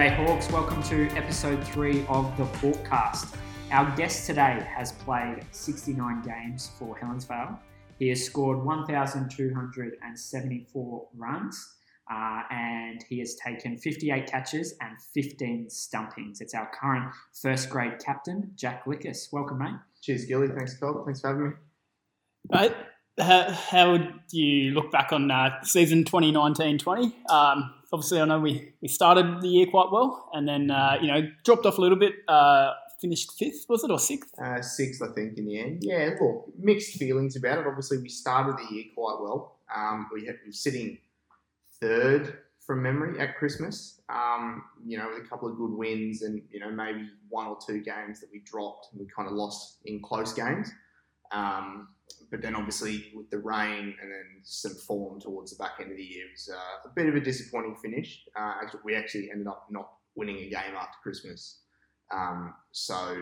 G'day, Hawks. Welcome to episode three of the Hawkcast. Our guest today has played 69 games for Helensvale. He has scored 1,274 runs uh, and he has taken 58 catches and 15 stumpings. It's our current first grade captain, Jack Lickiss. Welcome, mate. Cheers, Gilly. Thanks, Colt. Thanks for having me. Right. How, how would you look back on uh, season 2019-20? Um, obviously, I know we, we started the year quite well, and then uh, you know dropped off a little bit. Uh, finished fifth, was it, or sixth? Uh, sixth, I think, in the end. Yeah, look, mixed feelings about it. Obviously, we started the year quite well. Um, we had we were sitting third from memory at Christmas. Um, you know, with a couple of good wins and you know maybe one or two games that we dropped and we kind of lost in close games. Um, but then obviously with the rain and then some form towards the back end of the year, it was uh, a bit of a disappointing finish. Uh, we actually ended up not winning a game after Christmas. Um, so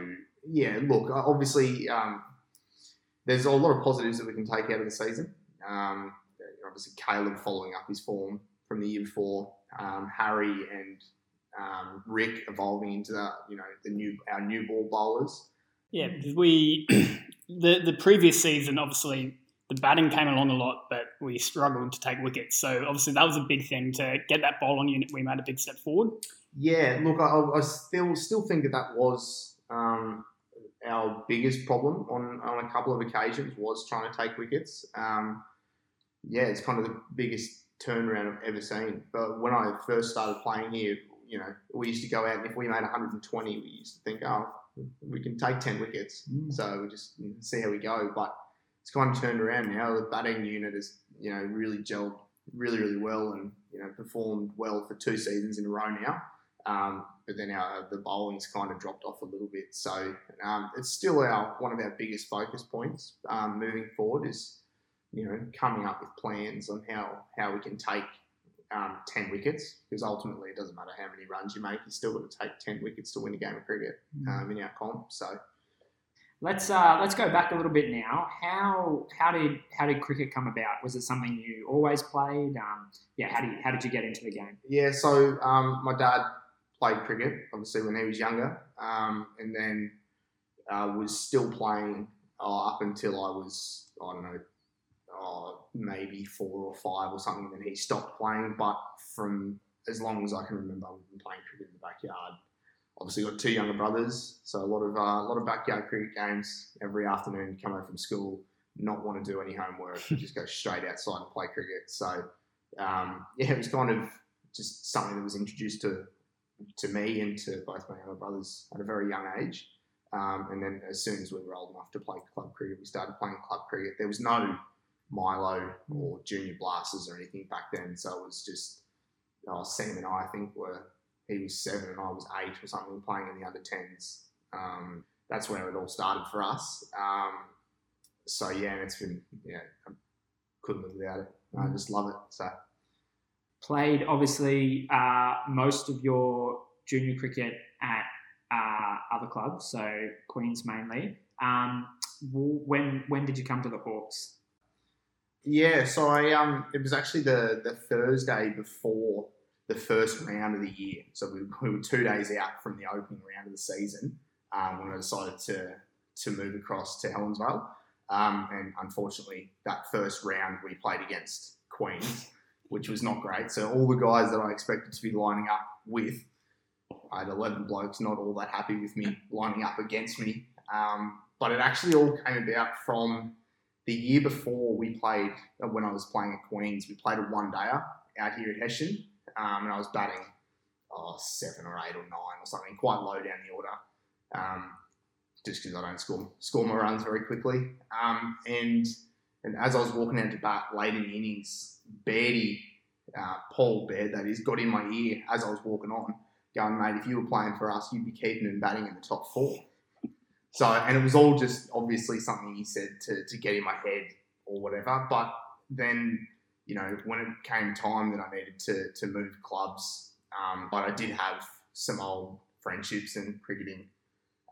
yeah, look, obviously um, there's a lot of positives that we can take out of the season. Um, obviously, Caleb following up his form from the year before, um, Harry and um, Rick evolving into the you know the new our new ball bowlers. Yeah, because we the the previous season obviously the batting came along a lot, but we struggled to take wickets. So obviously that was a big thing to get that bowling unit. We made a big step forward. Yeah, look, I, I still still think that that was um, our biggest problem on, on a couple of occasions was trying to take wickets. Um, yeah, it's kind of the biggest turnaround I've ever seen. But when I first started playing here, you know, we used to go out and if we made 120, we used to think, oh, we can take 10 wickets. Mm. So we just see how we go. But it's kind of turned around now. The batting unit has, you know, really gelled really, really well and, you know, performed well for two seasons in a row now. Um, but then our, the bowling's kind of dropped off a little bit. So um, it's still our one of our biggest focus points um, moving forward is, you know, coming up with plans on how, how we can take um, 10 wickets because ultimately it doesn't matter how many runs you make, you still got to take 10 wickets to win a game of cricket mm. um, in our comp. So let's uh, let's go back a little bit now. How how did how did cricket come about? Was it something you always played? Um, yeah, how did you, how did you get into the game? Yeah, so um, my dad played cricket obviously when he was younger, um, and then uh, was still playing uh, up until I was I don't know oh, maybe four or five or something. Then he stopped playing. But from as long as I can remember, we've been playing cricket in the backyard. Obviously, got two younger brothers, so a lot of uh, a lot of backyard cricket games every afternoon. Come home from school, not want to do any homework, just go straight outside and play cricket. So um, yeah, it was kind of just something that was introduced to to me and to both my younger brothers at a very young age. Um, and then as soon as we were old enough to play club cricket, we started playing club cricket. There was no Milo or Junior Blasters or anything back then. So it was just oh, Sam and I, I think were he was seven and I was eight or something playing in the under tens. Um, that's where it all started for us. Um, so yeah, and it's been yeah, I couldn't live without it. I mm. just love it. So played obviously uh, most of your junior cricket at uh, other clubs, so Queens mainly. Um, when when did you come to the Hawks? Yeah, so I um, it was actually the the Thursday before the first round of the year. So we, we were two days out from the opening round of the season um, when I decided to to move across to Helensvale. Um, and unfortunately, that first round we played against Queens, which was not great. So all the guys that I expected to be lining up with, I had 11 blokes not all that happy with me lining up against me. Um, but it actually all came about from the year before we played, uh, when I was playing at Queens, we played a one dayer out here at Hessian, um, and I was batting oh, seven or eight or nine or something, quite low down the order, um, just because I don't score score my runs very quickly. Um, and and as I was walking out to bat late in the innings, Beardy, uh, Paul Baird, that is, got in my ear as I was walking on, going, mate, if you were playing for us, you'd be keeping and batting in the top four. So, and it was all just obviously something he said to, to get in my head or whatever. But then, you know, when it came time that I needed to, to move clubs, um, but I did have some old friendships and cricketing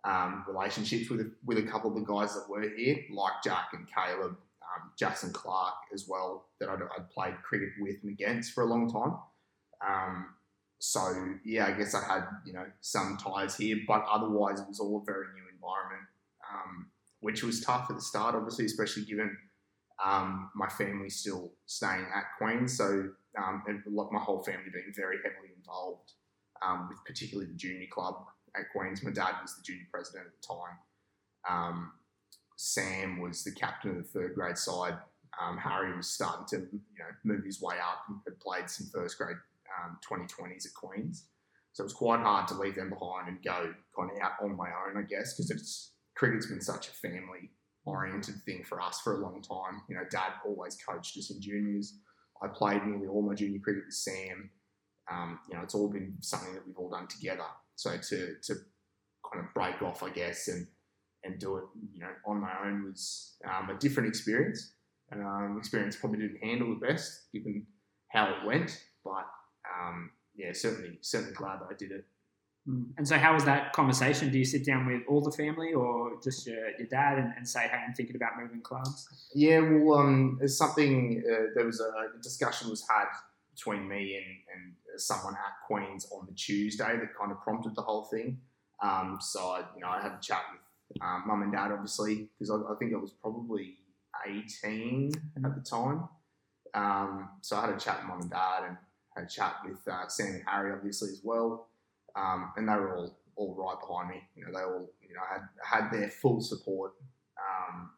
um, relationships with with a couple of the guys that were here, like Jack and Caleb, um, Jackson Clark as well, that I'd, I'd, played cricket with and against for a long time. Um, so yeah, I guess I had you know some ties here, but otherwise it was all very new environment, um, which was tough at the start, obviously, especially given um, my family still staying at Queens. So um, and my whole family being very heavily involved um, with particularly the junior club at Queens. My dad was the junior president at the time. Um, Sam was the captain of the third grade side. Um, Harry was starting to you know move his way up and had played some first grade um, 2020s at Queens. So it was quite hard to leave them behind and go kind of out on my own, I guess, because it's cricket's been such a family oriented thing for us for a long time. You know, Dad always coached us in juniors. I played nearly all my junior cricket with Sam. Um, you know, it's all been something that we've all done together. So to to kind of break off, I guess, and and do it, you know, on my own was um, a different experience. Um, experience probably didn't handle the best given how it went, but um, yeah, certainly certainly glad that I did it. Mm. And so, how was that conversation? Do you sit down with all the family or just your, your dad and, and say, hey, I'm thinking about moving clubs? Yeah, well, um, it's something, uh, there was a, discussion was had between me and, and someone at Queens on the Tuesday that kind of prompted the whole thing. Um, so, I, you know, I had a chat with um, mum and dad, obviously, because I, I, think I was probably 18 at the time. Um, so I had a chat with mum and dad and had a chat with uh, Sam and Harry, obviously, as well um, and they were all all right behind me. You know, they all you know had had their full support um,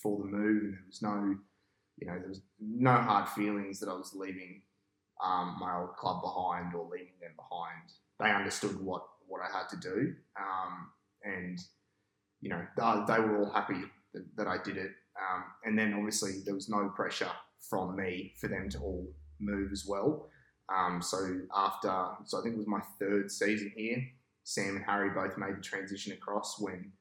for the move, and there was no you know there was no hard feelings that I was leaving um, my old club behind or leaving them behind. They understood what what I had to do, um, and you know they, they, were all happy that, that I did it. Um, and then obviously there was no pressure from me for them to all move as well. Um, so after, so I think it was my third season here. Sam and Harry both made the transition across when,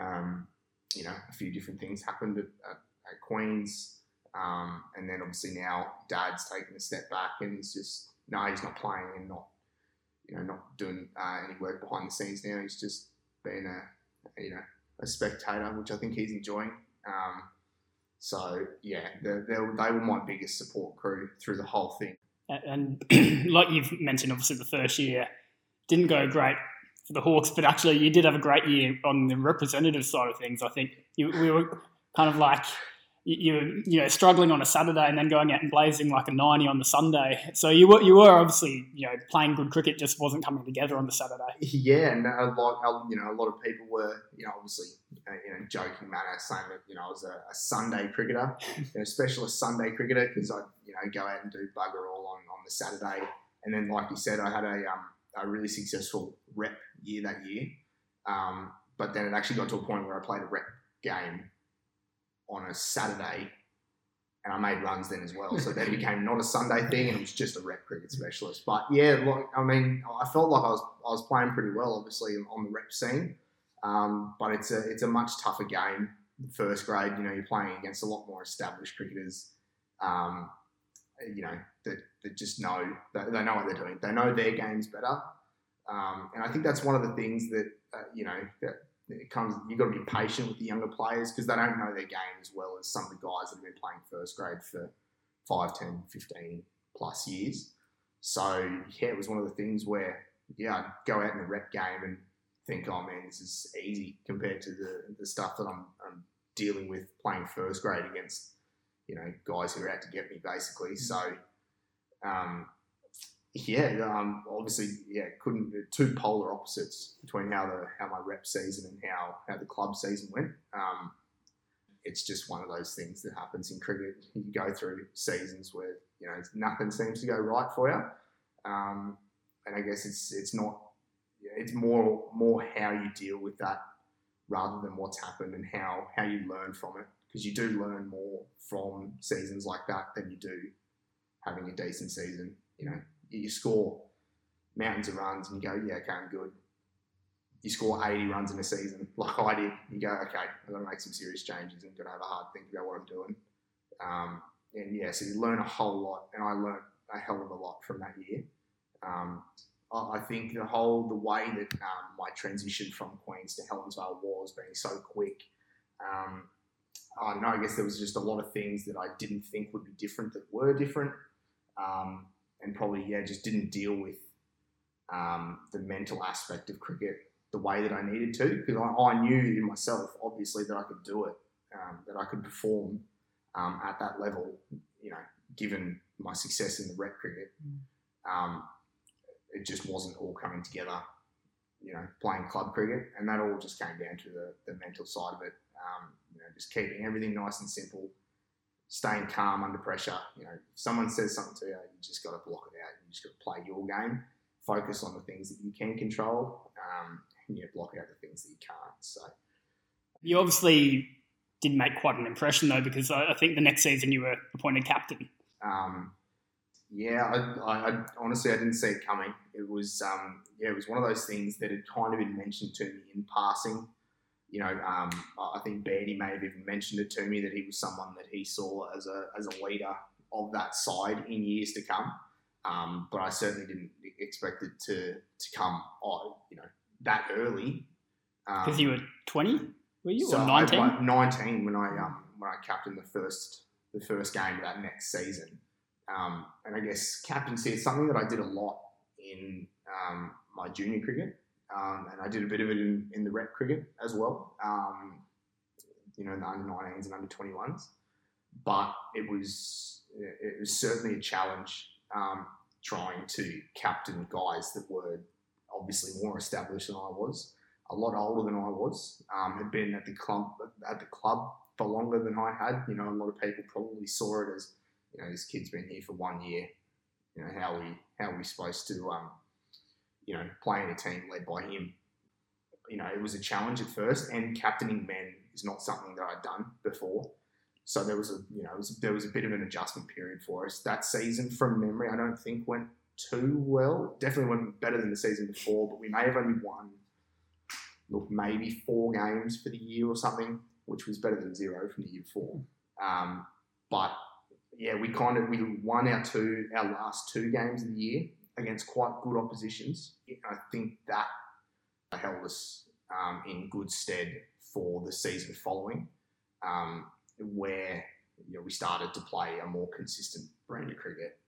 um, you know, a few different things happened at, at, at Queens, um, and then obviously now Dad's taken a step back and he's just no, he's not playing and not, you know, not doing uh, any work behind the scenes now. He's just been a, you know, a spectator, which I think he's enjoying. Um, so yeah, they they were my biggest support crew through the whole thing. And like you've mentioned, obviously the first year didn't go great for the Hawks, but actually you did have a great year on the representative side of things. I think you, we were kind of like you you know struggling on a Saturday and then going out and blazing like a ninety on the Sunday. So you were you were obviously you know playing good cricket just wasn't coming together on the Saturday. Yeah, and a lot you know a lot of people were you know obviously uh, you know joking manner saying that you know I was a, a Sunday cricketer, you know, specialist Sunday cricketer because I you know go out and do bugger all on on the Saturday, and then like you said I had a um, a really successful rep year that year, um, but then it actually got to a point where I played a rep game on a Saturday, and I made runs then as well. So then it became not a Sunday thing, and it was just a rep cricket specialist. But yeah, look, I mean, I felt like I was I was playing pretty well, obviously on the rep scene. Um, but it's a it's a much tougher game. First grade, you know, you're playing against a lot more established cricketers. Um, you know that, that just know that they know what they're doing. They know their games better, um, and I think that's one of the things that uh, you know that it comes you've got to be patient with the younger players because they don't know their game as well as some of the guys that have been playing first grade for 5 10 15 plus years. So yeah it was one of the things where yeah I'd go out in the rep game and think oh man this is easy compared to the, the stuff that I'm, I'm dealing with playing first grade against you know guys who are out to get me basically. So um, yeah, um, obviously, yeah, couldn't two polar opposites between how the how my rep season and how how the club season went. Um, it's just one of those things that happens in cricket. You go through seasons where you know nothing seems to go right for you, um, and I guess it's it's not. It's more more how you deal with that rather than what's happened and how how you learn from it because you do learn more from seasons like that than you do having a decent season. You know, you score mountains of runs and you go, yeah, okay, I'm good. You score 80 runs in a season, like I did. You go, okay, I've got to make some serious changes and going to have a hard think about what I'm doing. Um, and yeah, so you learn a whole lot, and I learned a hell of a lot from that year. Um, I think the whole the way that um, my transition from Queens to Helensvale was being so quick. Um, I don't know. I guess there was just a lot of things that I didn't think would be different that were different. Um, and probably yeah just didn't deal with um, the mental aspect of cricket the way that I needed to because I, I, knew in myself, obviously, that I could do it, um, that I could perform um, at that level, you know, given my success in the rep cricket. Um, it just wasn't all coming together, you know, playing club cricket, and that all just came down to the, the mental side of it. Um, you know, just keeping everything nice and simple, staying calm under pressure. You know, if someone says something to you, you just got to block it out. You just got to play your game, focus on the things that you can control, um, and you block out the things that you can't. So, you obviously did make quite an impression though, because I think the next season you were appointed captain. Um, yeah, I, I, I, honestly I didn't see it coming. It was um, yeah, it was one of those things that had kind of been mentioned to me in passing. You know, um, I think Bandy may have even mentioned it to me that he was someone that he saw as a as a leader of that side in years to come. Um, but I certainly didn't expect it to to come, oh, you know, that early. Because um, you were twenty, were you so or nineteen? Nineteen when I um when I captained the first the first game of that next season. Um, and I guess captaincy is something that I did a lot in um, my junior cricket, um, and I did a bit of it in, in the rep cricket as well. Um, you know, the under 19s and under 21s, but it was it was certainly a challenge um, trying to captain guys that were obviously more established than I was, a lot older than I was, um, had been at the club at the club for longer than I had. You know, a lot of people probably saw it as you know, this kid's been here for one year. You know, how we how are we supposed to um, you know, play in a team led by him? You know, it was a challenge at first, and captaining men is not something that I'd done before. So there was a you know was, there was a bit of an adjustment period for us that season. From memory, I don't think went too well. Definitely went better than the season before, but we may have only won look maybe four games for the year or something, which was better than zero from the year before. Um, but yeah, we kind of we won our two our last two games of the year against quite good oppositions. I think that held us um, in good stead for the season following, um, where you know, we started to play a more consistent brand of cricket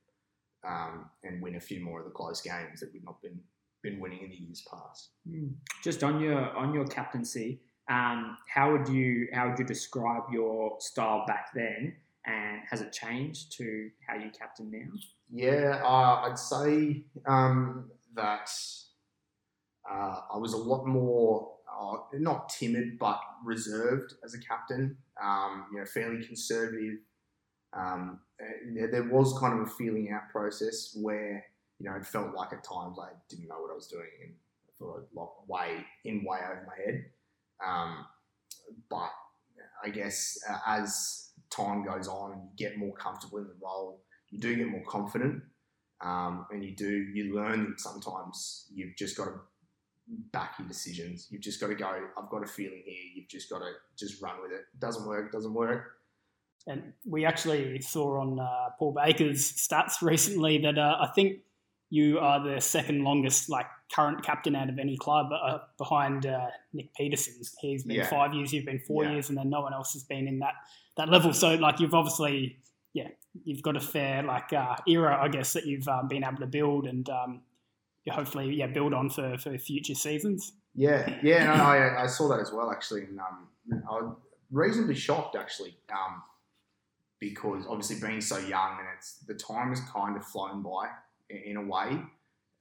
um, and win a few more of the close games that we've not been been winning in the years past. Hmm. Just on your on your captaincy, um, how would you how would you describe your style back then? And has it changed to how you captain now? Yeah, uh, I'd say um, that uh, I was a lot more uh, not timid but reserved as a captain. Um, you know, fairly conservative. Um, there was kind of a feeling out process where you know it felt like at times I didn't know what I was doing and I thought I'd lock way in way over my head. Um, but I guess uh, as time goes on and you get more comfortable in the role, you do get more confident, um, and you do you learn that sometimes you've just got to back your decisions. You've just got to go. I've got a feeling here. You've just got to just run with it. Doesn't work. Doesn't work. And we actually saw on uh, Paul Baker's stats recently that uh, I think you are the second longest like current captain out of any club uh, behind uh, Nick Peterson. He's been yeah. five years, you've been four yeah. years, and then no one else has been in that that level. So like you've obviously yeah you've got a fair like uh, era I guess that you've um, been able to build and um, hopefully yeah build on for, for future seasons. Yeah, yeah, no, I, I saw that as well actually, and um, I was reasonably shocked actually um, because obviously being so young and it's the time has kind of flown by in a way.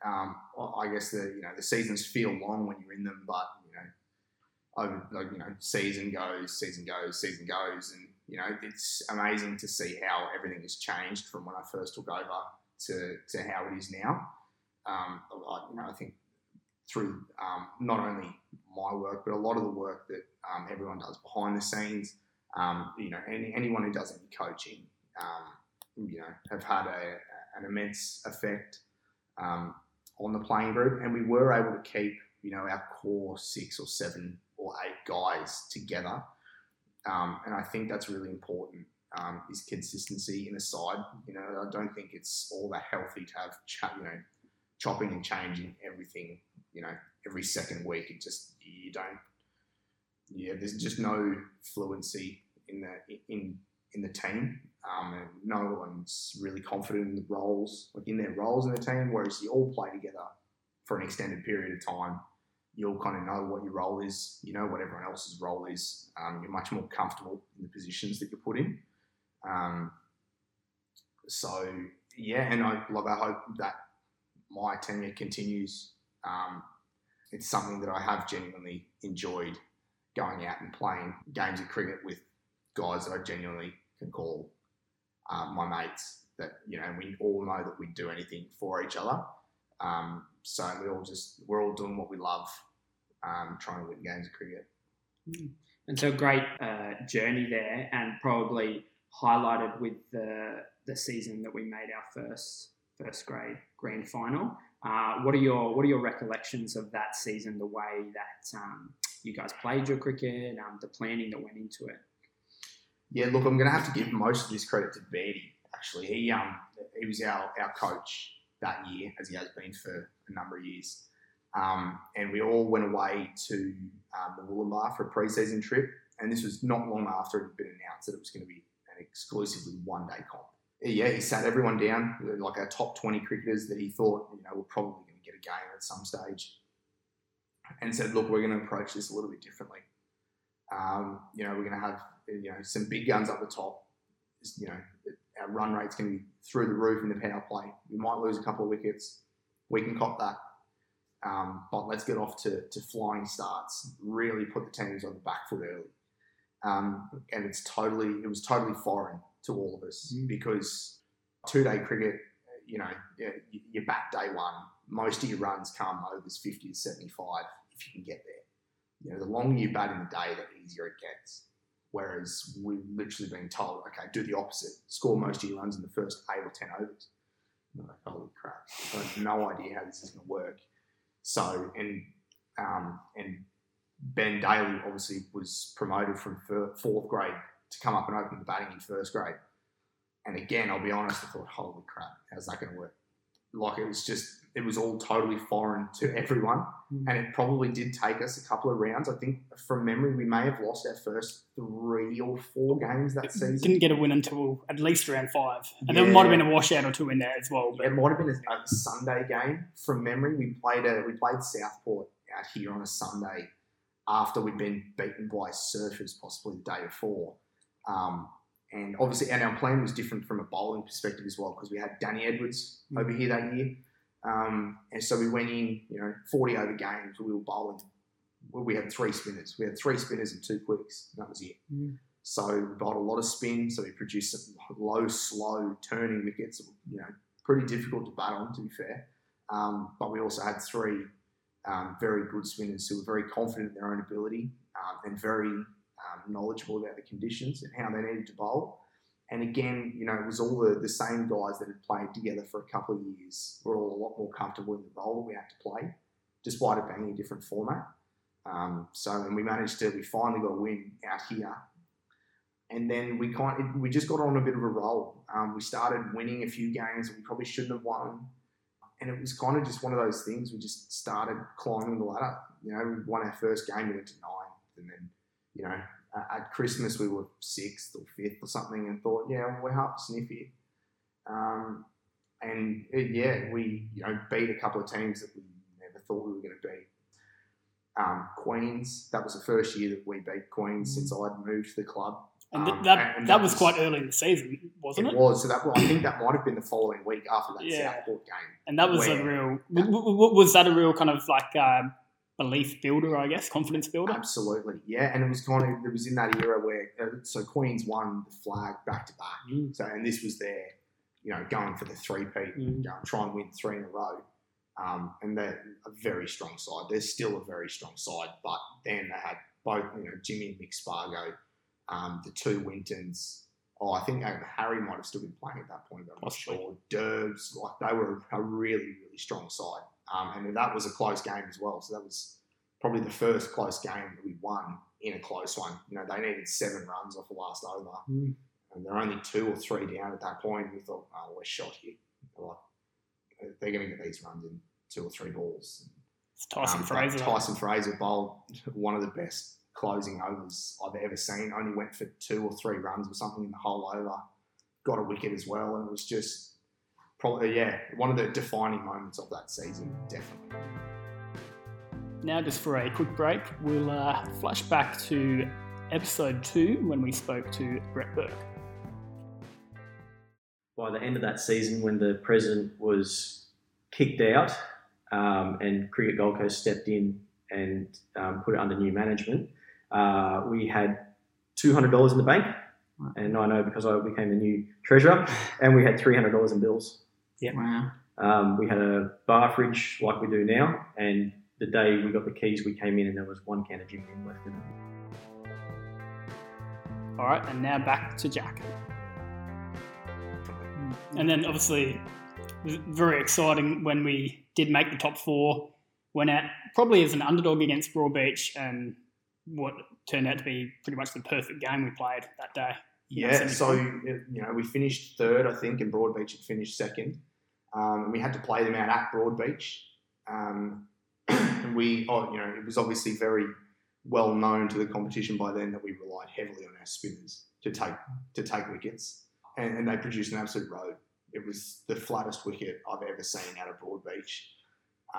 Um, I guess the you know the seasons feel long when you're in them, but you know, over like, you know, season goes, season goes, season goes, and you know, it's amazing to see how everything has changed from when I first took over to, to how it is now. Um, I, you know, I think through um, not only my work, but a lot of the work that um, everyone does behind the scenes, um, you know, any, anyone who does any coaching, um, you know, have had a, an immense effect um, on the playing group. And we were able to keep, you know, our core six or seven or eight guys together um, and I think that's really important. Um, is consistency in a side. You know, I don't think it's all that healthy to have you know chopping and changing everything. You know, every second week. It just you don't. Yeah, there's just no fluency in the in in the team, um, and no one's really confident in the roles, like in their roles in the team. Whereas you all play together for an extended period of time, you'll kind of know what your role is. You know what everyone else's role is. Um, you're much more comfortable in the positions that you're put in. Um, so yeah, and I like I hope that my tenure continues. Um, it's something that I have genuinely enjoyed going out and playing games of cricket with guys that I genuinely can call um, my mates. That you know, we all know that we'd do anything for each other. Um, so we all just we're all doing what we love, um, trying to win games of cricket. And so great uh, journey there, and probably highlighted with the the season that we made our first first grade grand final. Uh, what are your what are your recollections of that season? The way that um, you guys played your cricket, um, the planning that went into it. Yeah, look, I'm going to have to give most of this credit to Beatty. Actually, he um he was our our coach that year, as he has been for a number of years. Um, and we all went away to um, the Wollumbar for a pre-season trip, and this was not long after it had been announced that it was going to be an exclusively one-day comp. Yeah, he sat everyone down, like our top 20 cricketers that he thought, you know, were probably going to get a game at some stage, and said, look, we're going to approach this a little bit differently. Um, you know, we're going to have, you know, some big guns up the top. You know, our run rate's going to be through the roof in the power play. We might lose a couple of wickets. We can cop that. Um, but let's get off to, to flying starts. Really put the teams on the back foot early. Um, and it's totally, it was totally foreign to all of us Mm. because two day cricket, you know, you- you're back day one. Most of your runs come overs 50 to 75 if you can get there. You know, the longer you bat in the day, the easier it gets. Whereas we've literally been told, okay, do the opposite. Score most of your runs in the first eight or 10 overs. Like, holy crap. I have no idea how this is going to work. So, and um, and Ben Daly obviously was promoted from fourth grade to come up and open the batting in first grade. And again, I'll be honest, I thought, holy crap, how's that going to work? Like it was just, it was all totally foreign to everyone. Mm. And it probably did take us a couple of rounds. I think from memory, we may have lost our first three or four games that season. Didn't get a win until at least round five, and there might have been a washout or two in there as well. But It might have been a, a Sunday game from memory. We played a we played Southport out here on a Sunday after we'd been beaten by Surfers possibly the day before. Um, and obviously, and our plan was different from a bowling perspective as well because we had Danny Edwards over here that year. Um, and so we went in, you know, 40 over games. We were bowling. We had three spinners. We had three spinners and two quicks. And that was it. Mm. So we bowled a lot of spin. So we produced some low, slow turning wickets. You know, pretty difficult to bat on, to be fair. Um, but we also had three um, very good spinners who were very confident in their own ability um, and very um, knowledgeable about the conditions and how they needed to bowl. And again, you know, it was all the, the same guys that had played together for a couple of years. We're all a lot more comfortable in the role that we had to play, despite it being a different format. Um, so, and we managed to, we finally got a win out here. And then we kind of, we just got on a bit of a roll. Um, we started winning a few games that we probably shouldn't have won. And it was kind of just one of those things. We just started climbing the ladder. You know, we won our first game, we went to ninth. And then, you know, at- at Christmas we were sixth or fifth or something and thought, yeah, well, we're half sniffy. Um, and uh, yeah, we, you know, beat a couple of teams that we never thought we were going to beat. Um, Queens, that was the first year that we beat Queens since I'd moved to the club. and th- Um, that and that that was was- quite early in the season, wasn't it? It was. So that I think that might have been the following week after that Yeah. Southport game. And that was a real. w- w- w- Was that a real kind of like uh, belief builder? I guess confidence builder. Absolutely, yeah. And it was kind of it was in that era where uh, so Queens won the flag back to back. Mm. So and this was their, you know, going for the three peat, Mm. go and try and win three in a row. Um, and they're a very strong side. They're still a very strong side, but then they had both, you know, Jimmy and Mick Spargo, um, the two Wintons. Oh, I think uh, Harry might have still been playing at that point, but I'm not sure. Derbs, like they were a really, really strong side. Um, and that was a close game as well. So that was probably the first close game that we won in a close one. You know, they needed seven runs off the last over Mm. and they're only two or three down at that point. We thought, oh, we're shot here. They're like, they're going to get these runs in two or three balls. It's Tyson Um, Fraser. Tyson Fraser bowled one of the best closing overs I've ever seen. Only went for two or three runs or something in the whole over. Got a wicket as well, and it was just probably yeah, one of the defining moments of that season, definitely. Now, just for a quick break, we'll uh, flash back to episode two when we spoke to Brett Burke. By the end of that season, when the president was kicked out um, and Cricket Gold Coast stepped in and um, put it under new management, uh, we had $200 in the bank. And I know because I became the new treasurer, and we had $300 in bills. Wow. Um, we had a bar fridge like we do now, and the day we got the keys, we came in and there was one can of Jim Beam left in it. All right, and now back to Jack. And then obviously, very exciting when we did make the top four. Went out probably as an underdog against Broadbeach, and what turned out to be pretty much the perfect game we played that day. Yeah, so you know we finished third, I think, and Broadbeach had finished second. Um, and we had to play them out at Broadbeach. Um, and we, oh, you know, it was obviously very well known to the competition by then that we relied heavily on our spinners to take to take wickets, and, and they produced an absolute road. It was the flattest wicket I've ever seen out of Broadbeach,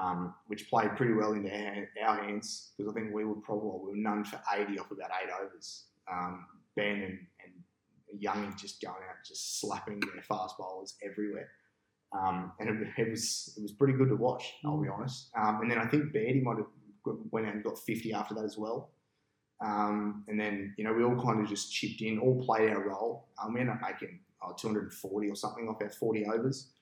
um, which played pretty well into our, our hands because I think we were probably we were none for eighty off about eight overs. Um, ben and Youngie just going out, just slapping their fast bowlers everywhere. Um, and it, it, was it was pretty good to watch. I'll be honest. Um, and then I think Beatty might have went out and got 50 after that as well. Um, and then you know we all kind of just chipped in, all played our role. Um, we ended up making oh, 240 or something off our 40 overs,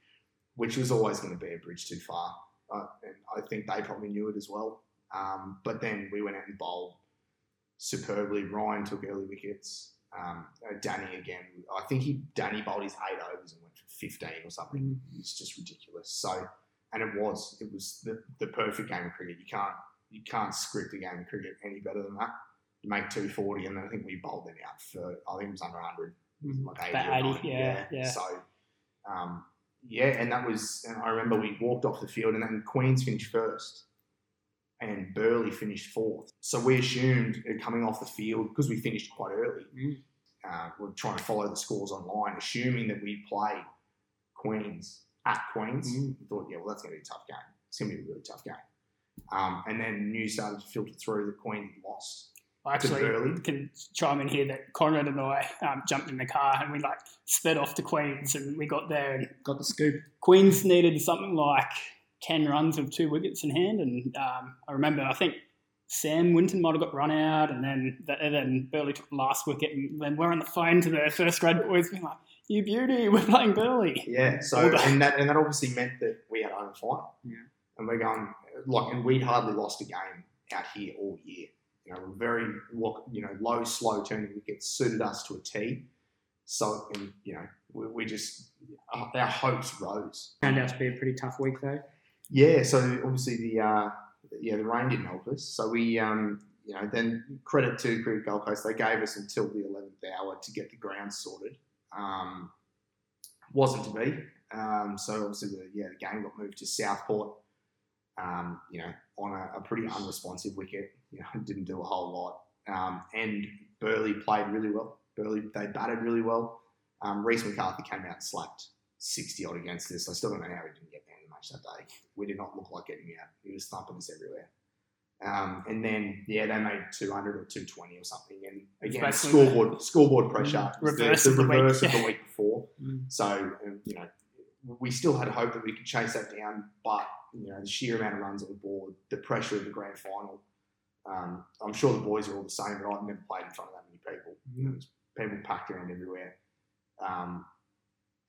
which was always going to be a bridge too far. Uh, and I think they probably knew it as well. Um, but then we went out and bowled superbly. Ryan took early wickets. Um, uh, Danny again. I think he Danny bowled his eight overs and went for 15 or something. It's just ridiculous. So, and it was it was the, the perfect game of cricket. You can't you can't script a game of cricket any better than that. You make 240, and then I think we bowled them out for I think it was under 100, like 80, 80, 90, yeah, yeah. So, um, yeah, and that was. And I remember we walked off the field, and then Queens finished first and Burleigh finished fourth. So we assumed coming off the field because we finished quite early. Mm. Uh, we're trying to follow the scores online, assuming that we play Queens at Queens. Mm. We thought, yeah, well, that's going to be a tough game. It's going to be a really tough game. Um, and then news started to filter through that Queens lost. I actually can chime in here that Conrad and I um, jumped in the car and we like sped off to Queens and we got there and Got the scoop. Queens needed something like 10 runs of two wickets in hand. And um, I remember, I think Sam Winton might have got run out, and then and then Burleigh took the last wicket. And then we're on the phone to the first grade boys being like, You beauty, we're playing Burleigh. Yeah, so and that and that obviously meant that we had home final. Yeah. And we're going like, and we'd hardly lost a game out here all year. You know, we're very lo- you know low, slow turning wickets suited us to a T. So, and you know, we, we just our hopes rose. Turned out to be a pretty tough week though. Yeah, so obviously the uh, yeah the rain didn't help us. So we um, you know then credit to Cricket Gold Coast, they gave us until the eleventh hour to get the ground sorted. Um, wasn't to be. Um, so obviously the yeah the game got moved to Southport. Um, you know on a, a pretty unresponsive wicket. You know didn't do a whole lot. Um, and Burleigh played really well. Burleigh they batted really well. Um, Reese McCarthy came out and slapped 60 odd against us. I still don't know how he didn't get the match that day. We did not look like getting out. He was thumping us everywhere. Um, and then, yeah, they made 200 or 220 or something. And again, scoreboard scoreboard pressure. Reverse the, the week. reverse of the week before. Mm. So, um, you know, we still had hope that we could chase that down, but, you know, the sheer amount of runs on the board, the pressure of the grand final. Um, I'm sure the boys are all the same, but I've never played in front of that many people. You know, people packed around everywhere. Um,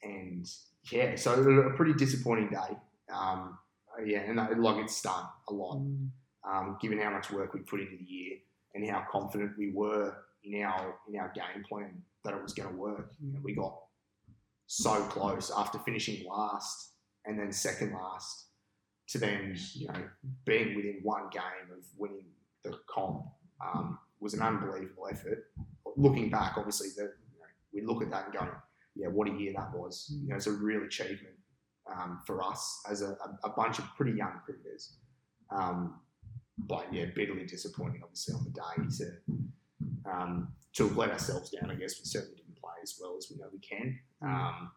and yeah, so a pretty disappointing day. Um, yeah, and that, like it's stung a lot, um, given how much work we put into the year and how confident we were in our in our game plan that it was going to work. And we got so close after finishing last and then second last to then you know being within one game of winning the comp um, was an unbelievable effort. Looking back, obviously, the, you know, we look at that and go, yeah, what a year that was. You know, it's a real achievement um, for us as a, a, bunch of pretty young cricketers. Um, but yeah, bitterly disappointing, obviously, on the day to um, to have let ourselves down. I guess we certainly didn't play as well as we know we can. Um,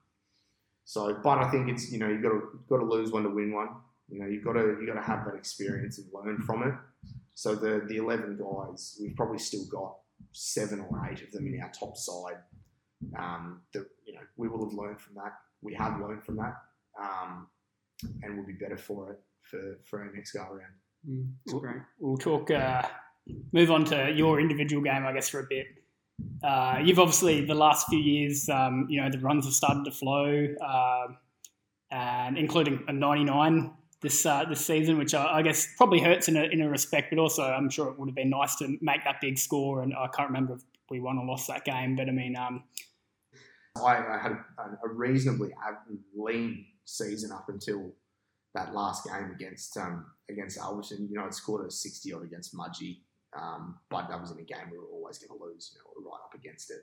So, but I think it's you know you've got to got to lose one to win one. You know you've got to you got to have that experience and learn from it. So the the eleven guys, we've probably still got seven or eight of them in our top side. Um, that you know we will have learned from that. We have learned from that, um, and we'll be better for it for for our next go around. Mm, that's We'll, great. we'll talk. Uh, move on to your individual game, I guess, for a bit. Uh, you've obviously the last few years, um, you know, the runs have started to flow, uh, and including a 99 this uh, this season, which I, I guess probably hurts in a, in a respect, but also I'm sure it would have been nice to make that big score. And I can't remember if we won or lost that game, but I mean, um, I, I had a, a reasonably av- lean season up until that last game against um, against Alberton. You know, it scored a 60 odd against Mudgee, um, but that was in a game we were always going to lose. You know, we were right up against it.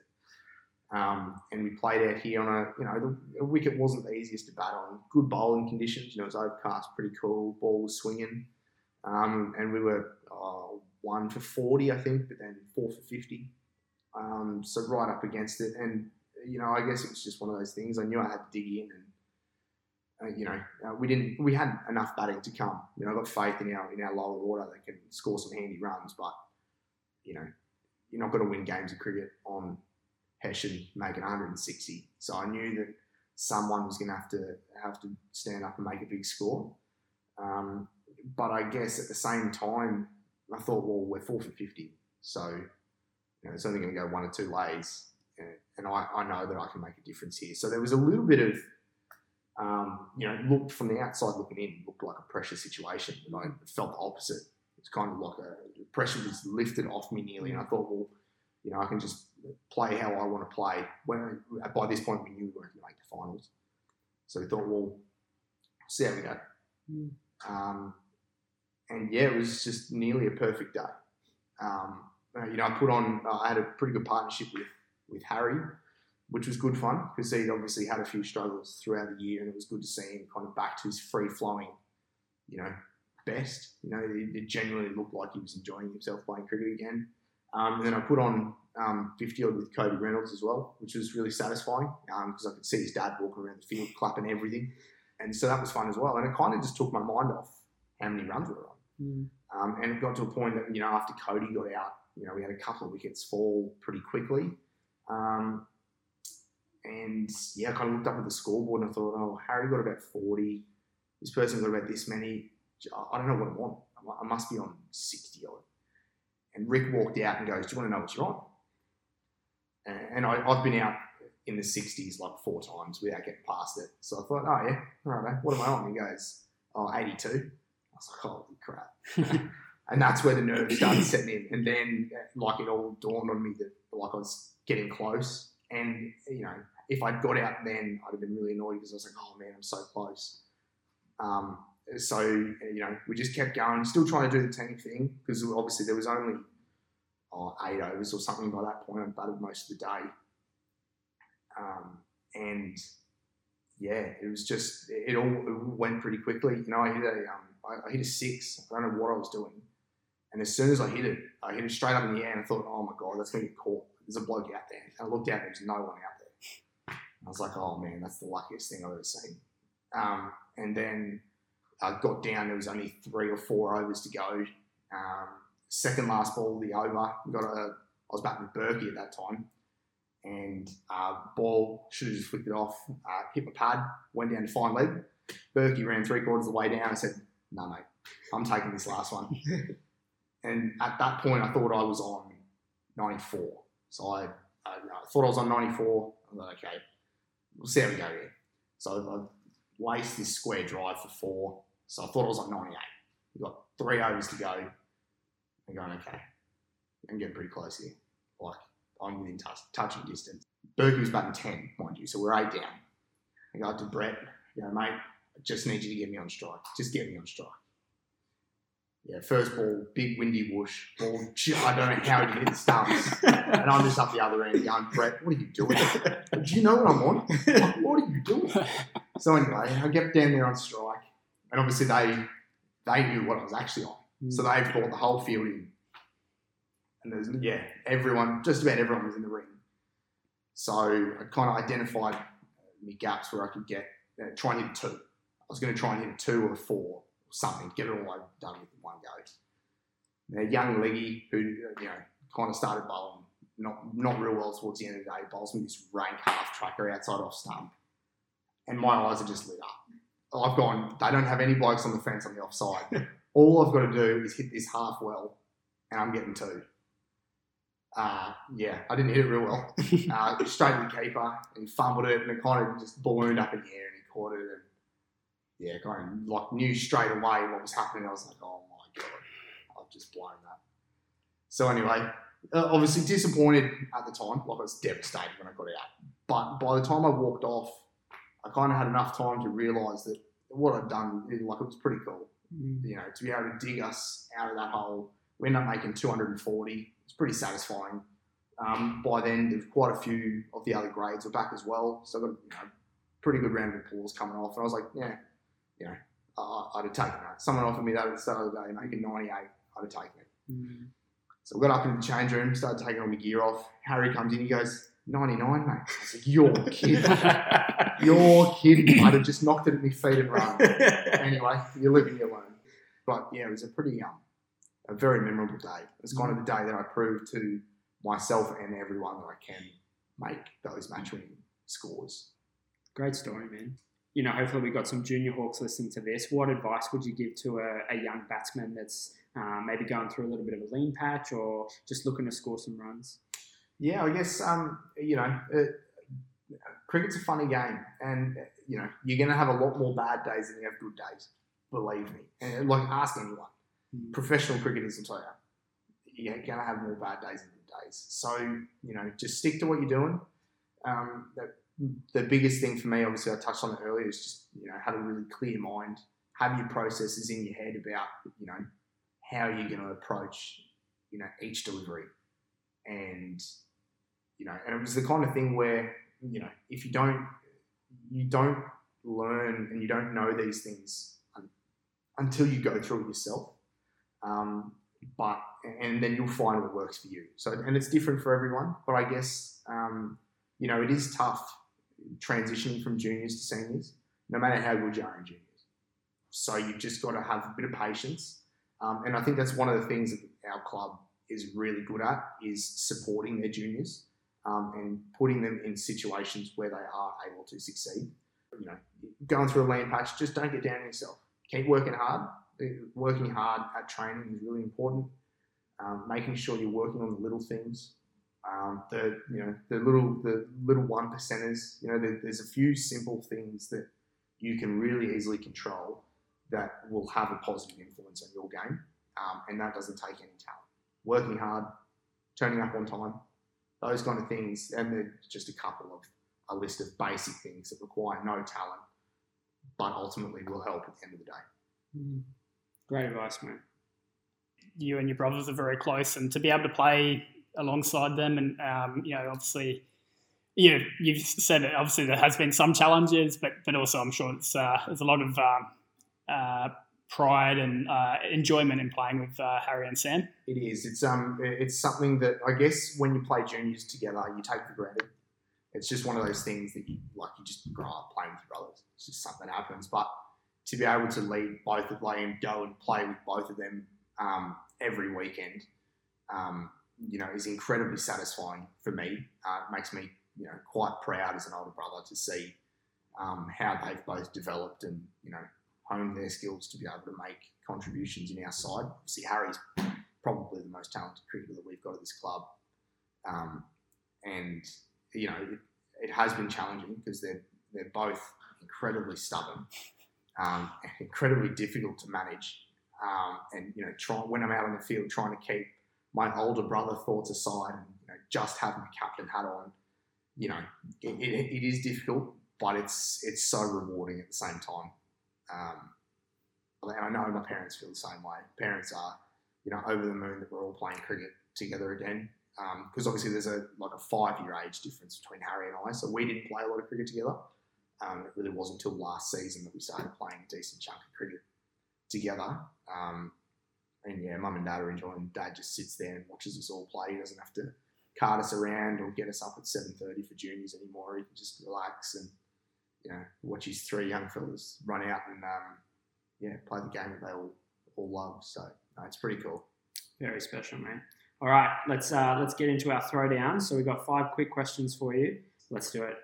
Um, and we played out here on a, you know, the, the wicket wasn't the easiest to bat on. Good bowling conditions, you know, it was overcast, pretty cool. Ball was swinging, um, and we were uh, one for 40, I think, but then four for 50. Um, so right up against it, and you know, I guess it was just one of those things. I knew I had to dig in, and uh, you know, uh, we didn't. We had enough batting to come. You know, I've got faith in our in our lower order that can score some handy runs, but you know, you're not going to win games of cricket on Hessian making 160. So I knew that someone was going to have to have to stand up and make a big score. Um, but I guess at the same time, I thought, well, we're four for 50, so you know, it's only going to go one or two lays, and, and I, I know that I can make a difference here. So there was a little bit of, um, you know, looked from the outside looking in, looked like a pressure situation, but I felt the opposite. It's kind of like a pressure was lifted off me nearly, and I thought, well, you know, I can just play how I want to play. When by this point we knew we weren't going to make the finals, so we thought, well, see how we go. Mm. Um, and yeah, it was just nearly a perfect day. Um, you know, I put on. I had a pretty good partnership with with Harry, which was good fun because he'd obviously had a few struggles throughout the year, and it was good to see him kind of back to his free flowing, you know, best. You know, it, it genuinely looked like he was enjoying himself playing cricket again. Um, and then I put on um, 50 odd with Cody Reynolds as well, which was really satisfying because I could see his dad walking around the field clapping everything. And so that was fun as well. And it kind of just took my mind off how many runs we were on. Mm. Um, and it got to a point that, you know, after Cody got out, you know, we had a couple of wickets fall pretty quickly. Um, and yeah, I kind of looked up at the scoreboard and I thought, oh, Harry got about 40. This person got about this many. I don't know what I want. I must be on 60 odd. And Rick walked out and goes, Do you want to know what you're on? And I, I've been out in the 60s like four times without getting past it. So I thought, Oh, yeah, all right, what am I on? He goes, Oh, 82. I was like, Holy crap. and that's where the nerves started setting in. And then, like, it all dawned on me that, like, I was getting close. And, you know, if I'd got out then, I'd have been really annoyed because I was like, oh man, I'm so close. Um, so, you know, we just kept going, still trying to do the team thing because obviously there was only oh, eight overs or something by that point. I batted most of the day. Um, and yeah, it was just, it all it went pretty quickly. You know, I hit a, um, I, hit a six. I don't know what I was doing. And as soon as I hit it, I hit it straight up in the air and I thought, oh my God, that's going to get caught. There's a bloke out there. And I looked out, there was no one out. I was like, oh man, that's the luckiest thing I've ever seen. Um, and then I got down, there was only three or four overs to go. Um, second last ball, the over, got a, I was back with Berkey at that time. And uh, ball should have just flicked it off, uh, hit my pad, went down to fine leg. Berkey ran three quarters of the way down. I said, no, mate, I'm taking this last one. and at that point, I thought I was on 94. So I, I, I thought I was on 94. I thought, okay, we'll see how we go here. So I laced this square drive for four. So I thought I was on 98. We've got three overs to go. I'm going, okay, I'm getting pretty close here. Like, I'm within touch, touching distance. Berkey was batting 10, mind you, so we're eight down. I go up to Brett, you know, mate, I just need you to get me on strike. Just get me on strike. Yeah, first ball, big windy whoosh. Ball, I don't know how he hit the stumps. And I'm just up the other end going, Brett, what are you doing? Do you know what I'm on? Like, what are you doing? So anyway, I get down there on strike. And obviously they they knew what I was actually on. So they brought the whole field in. And there's, yeah, everyone, just about everyone was in the ring. So I kind of identified my gaps where I could get uh, try and hit two. I was going to try and hit a two or a four something, get it all over, done with in one go. Now, young Leggy, who you know kind of started bowling not not real well towards the end of the day, bowls me this rank half tracker outside off stump, and my eyes are just lit up. I've gone. They don't have any blokes on the fence on the offside. all I've got to do is hit this half well, and I'm getting two. Uh, yeah, I didn't hit it real well. Uh, straight to the keeper, and fumbled it, and it kind of just ballooned up in the air, and he caught it, and yeah, kind of like knew straight away what was happening. I was like, oh my god, I've just blown that. So anyway, uh, obviously disappointed at the time. Like I was devastated when I got out. But by the time I walked off, I kind of had enough time to realise that what I'd done, like it was pretty cool. You know, to be able to dig us out of that hole. We ended up making 240. It's pretty satisfying. Um, by then, quite a few of the other grades were back as well. So I got you know, pretty good round of applause coming off. And I was like, yeah, you know, uh, I'd have taken that. Someone offered me that at the start of the day, making 98. I'd have taken it. Mm. So we got up in the change room, started taking all my gear off. Harry comes in, he goes, 99, mate. I was like, you're kidding. you're kidding. I'd have just knocked it at my feet and run. anyway, you live and you learn. But yeah, it was a pretty, um, a very memorable day. It was kind of the day that I proved to myself and everyone that I can make those match winning scores. Great story, man. You know, hopefully we've got some junior hawks listening to this. What advice would you give to a, a young batsman that's uh, maybe going through a little bit of a lean patch or just looking to score some runs? Yeah, I guess um, you know, uh, cricket's a funny game, and you know you're going to have a lot more bad days than you have good days. Believe me, and like ask anyone. Mm. Professional cricketers will tell you, you're going to have more bad days than good days. So you know, just stick to what you're doing. Um, the, the biggest thing for me, obviously, I touched on it earlier, is just you know have a really clear mind, have your processes in your head about you know how you're going to approach you know each delivery, and you know, and it was the kind of thing where you know if you don't you don't learn and you don't know these things until you go through it yourself. Um, but and then you'll find what works for you. So and it's different for everyone. But I guess um, you know it is tough transitioning from juniors to seniors, no matter how good you are in juniors. So you've just got to have a bit of patience. Um, and I think that's one of the things that our club is really good at is supporting their juniors um, and putting them in situations where they are able to succeed. You know, going through a lean patch, just don't get down on yourself. Keep working hard. Working hard at training is really important. Um, making sure you're working on the little things, um, the you know the little the little one percenters. You know, there, there's a few simple things that you can really easily control that will have a positive influence on your game, um, and that doesn't take any talent. Working hard, turning up on time, those kind of things, and they're just a couple of a list of basic things that require no talent, but ultimately will help at the end of the day. Mm. Great advice, mate. You and your brothers are very close, and to be able to play alongside them, and um, you know, obviously, you you've said it. Obviously, there has been some challenges, but but also, I'm sure it's uh, there's a lot of um, uh, pride and uh, enjoyment in playing with uh, Harry and Sam. It is. It's um. It's something that I guess when you play juniors together, you take for granted. It's just one of those things that you like. You just grow up playing with your brothers. It's just something that happens. But to be able to lead both of them go and play with both of them um, every weekend, um, you know, is incredibly satisfying for me. Uh, it makes me, you know, quite proud as an older brother to see um, how they've both developed and you know honed their skills to be able to make contributions in our side. See, Harry's probably the most talented cricketer that we've got at this club, um, and you know, it, it has been challenging because they're they're both incredibly stubborn, um, incredibly difficult to manage. Um, and you know, try, when I'm out on the field trying to keep my older brother thoughts aside and you know, just have my captain hat on, you know, it, it, it is difficult, but it's it's so rewarding at the same time. Um, and I know my parents feel the same way. Parents are, you know, over the moon that we're all playing cricket together again. Because um, obviously there's a like a five year age difference between Harry and I, so we didn't play a lot of cricket together. Um, it really wasn't until last season that we started playing a decent chunk of cricket together. Um, and yeah, mum and dad are enjoying. Dad just sits there and watches us all play. He doesn't have to cart us around or get us up at seven thirty for juniors anymore. He can just relax and you know, watch his three young fellas run out and um, yeah, play the game that they all all love. So no, it's pretty cool. Very special, man. All right, let's uh, let's get into our throwdown. So we've got five quick questions for you. Let's do it.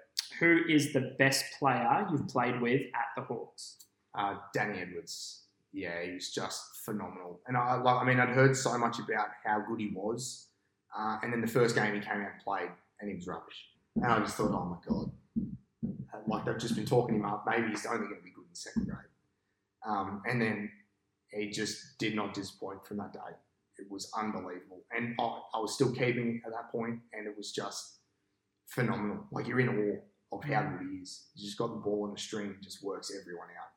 Who is the best player you've played with at the Hawks? Uh, Danny Edwards, yeah, he was just phenomenal. And I, like, I mean, I'd heard so much about how good he was, uh, and then the first game he came out and played, and he was rubbish. And I just thought, oh my god, like they've just been talking him up. Maybe he's only going to be good in second grade. Um, and then he just did not disappoint from that day. It was unbelievable, and I, I was still keeping at that point, and it was just phenomenal. Like you're in awe of how good he is. He's just got the ball in the string, just works everyone out.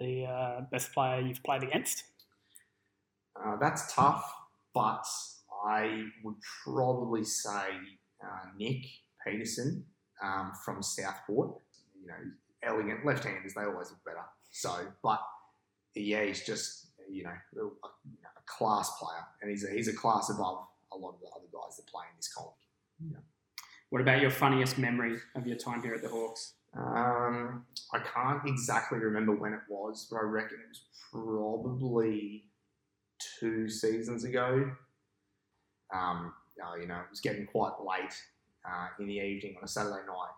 The uh, best player you've played against? Uh, that's tough, but I would probably say uh, Nick Peterson um, from Southport. You know, elegant left-handers, they always look better. So, but yeah, he's just you know a, a class player, and he's a, he's a class above a lot of the other guys that play in this comp. What about your funniest memory of your time here at the Hawks? Um, I can't exactly remember when it was, but I reckon it was probably two seasons ago. Um, uh, you know, it was getting quite late uh, in the evening on a Saturday night.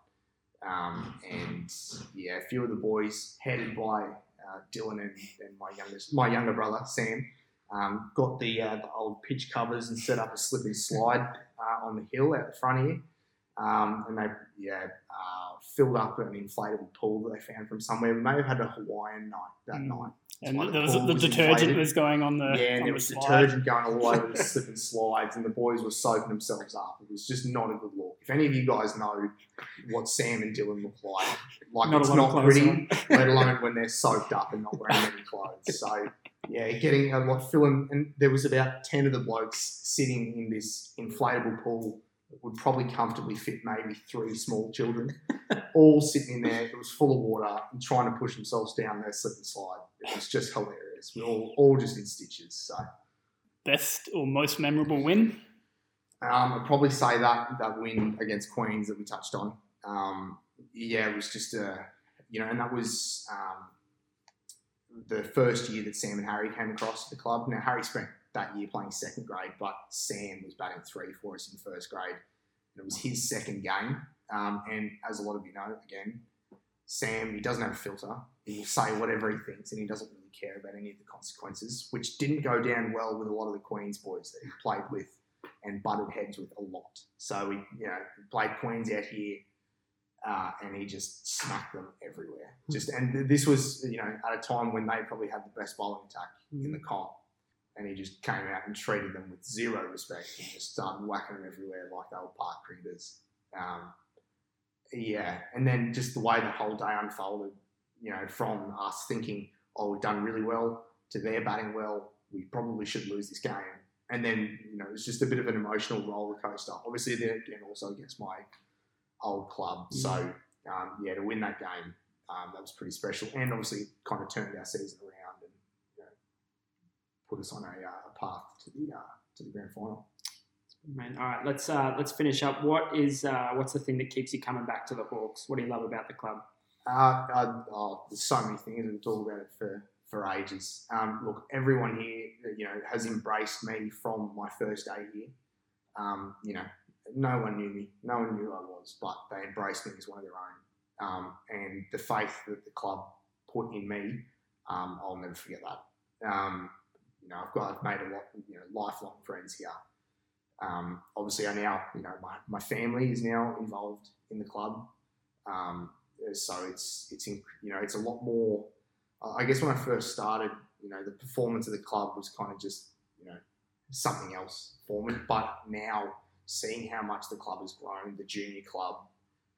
Um, and yeah, a few of the boys, headed by uh, Dylan and, and my youngest, my younger brother Sam, um, got the, uh, the old pitch covers and set up a slip and slide uh, on the hill at the front here. Um, and they yeah uh, filled up an inflatable pool that they found from somewhere. We may have had a Hawaiian night that Mm. night. And Like the there was, the was detergent inflated. was going on the yeah, and there was slide. detergent going all over the slip and slides, and the boys were soaking themselves up. It was just not a good look. If any of you guys know what Sam and Dylan look like, like Not it's not pretty, let alone when they're soaked up and not wearing any clothes. So yeah, getting a lot filling, and there was about ten of the blokes sitting in this inflatable pool would probably comfortably fit maybe three small children, all sitting in there. It was full of water and trying to push themselves down their slip and slide. It was just hilarious. We are all all just in stitches. So. Best or most memorable win? Um, I'd probably say that that win against Queens that we touched on. Um, yeah, it was just a, you know, and that was um, the first year that Sam and Harry came across the club. Now Harry spent that year playing second grade, but Sam was batting three for us in first grade. And it was his second game, um, and as a lot of you know, again, Sam he doesn't have a filter. He will say whatever he thinks, and he doesn't really care about any of the consequences, which didn't go down well with a lot of the Queens boys that he played with and butted heads with a lot. So we, you know, played Queens out here, uh, and he just smacked them everywhere. Just and this was, you know, at a time when they probably had the best bowling attack in the comp, and he just came out and treated them with zero respect and just started whacking them everywhere like they were park cricketers. Um, yeah, and then just the way the whole day unfolded, you know, from us thinking, oh, we've done really well, to their batting well, we probably should lose this game. And then you know it's just a bit of an emotional roller coaster. Obviously, then again also against my old club, so um, yeah, to win that game, um, that was pretty special, and obviously kind of turned our season around. and you know, put us on a, uh, a path to the uh, to the grand final. Man, all right, let's uh, let's finish up. What is uh, what's the thing that keeps you coming back to the Hawks? What do you love about the club? Uh, uh, oh, there's so many things and talk about it for for ages. Um, look, everyone here, you know, has embraced me from my first day here. Um, you know, no one knew me, no one knew who I was, but they embraced me as one of their own. Um, and the faith that the club put in me, um, I'll never forget that. You know, I've got I've made a lot, you know, lifelong friends here. Um, obviously, I now, you know, my, my family is now involved in the club. Um, so it's it's you know it's a lot more. I guess when I first started, you know, the performance of the club was kind of just you know something else for me. But now seeing how much the club has grown, the junior club,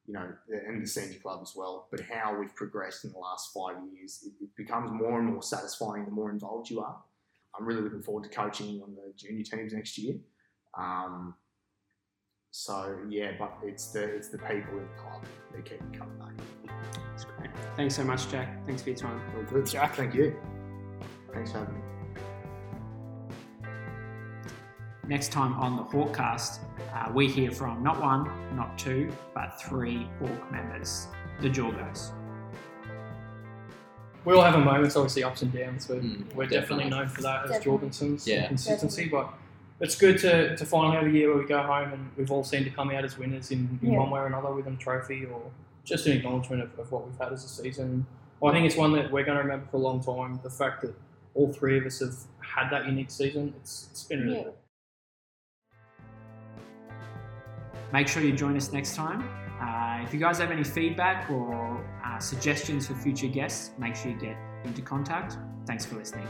you know, and the senior club as well, but how we've progressed in the last five years, it, it becomes more and more satisfying the more involved you are. I'm really looking forward to coaching on the junior teams next year. Um, so yeah, but it's the it's the people in the club that keep me coming back. That's great. Thanks so much, Jack. Thanks for your time. All good. Jack. Thank you. Thanks for having me. Next time on the Hawkcast, uh, we hear from not one, not two, but three Hawk members, the Jorgos. We all have our moments, obviously ups and downs. We're, Mm. we're definitely known for that as Definitely. Jorgensons, Yeah. consistency. But it's good to, to finally have a year where we go home and we've all seemed to come out as winners in, in Yeah. one way or another with a trophy or just an acknowledgement of, of what we've had as a season. Well, I think it's one that we're going to remember for a long time. The fact that all three of us have had that unique season, it's, it's been really Yeah. good. Make sure you join us next time. Uh, if you guys have any feedback or uh, suggestions for future guests, make sure you get into contact. Thanks for listening.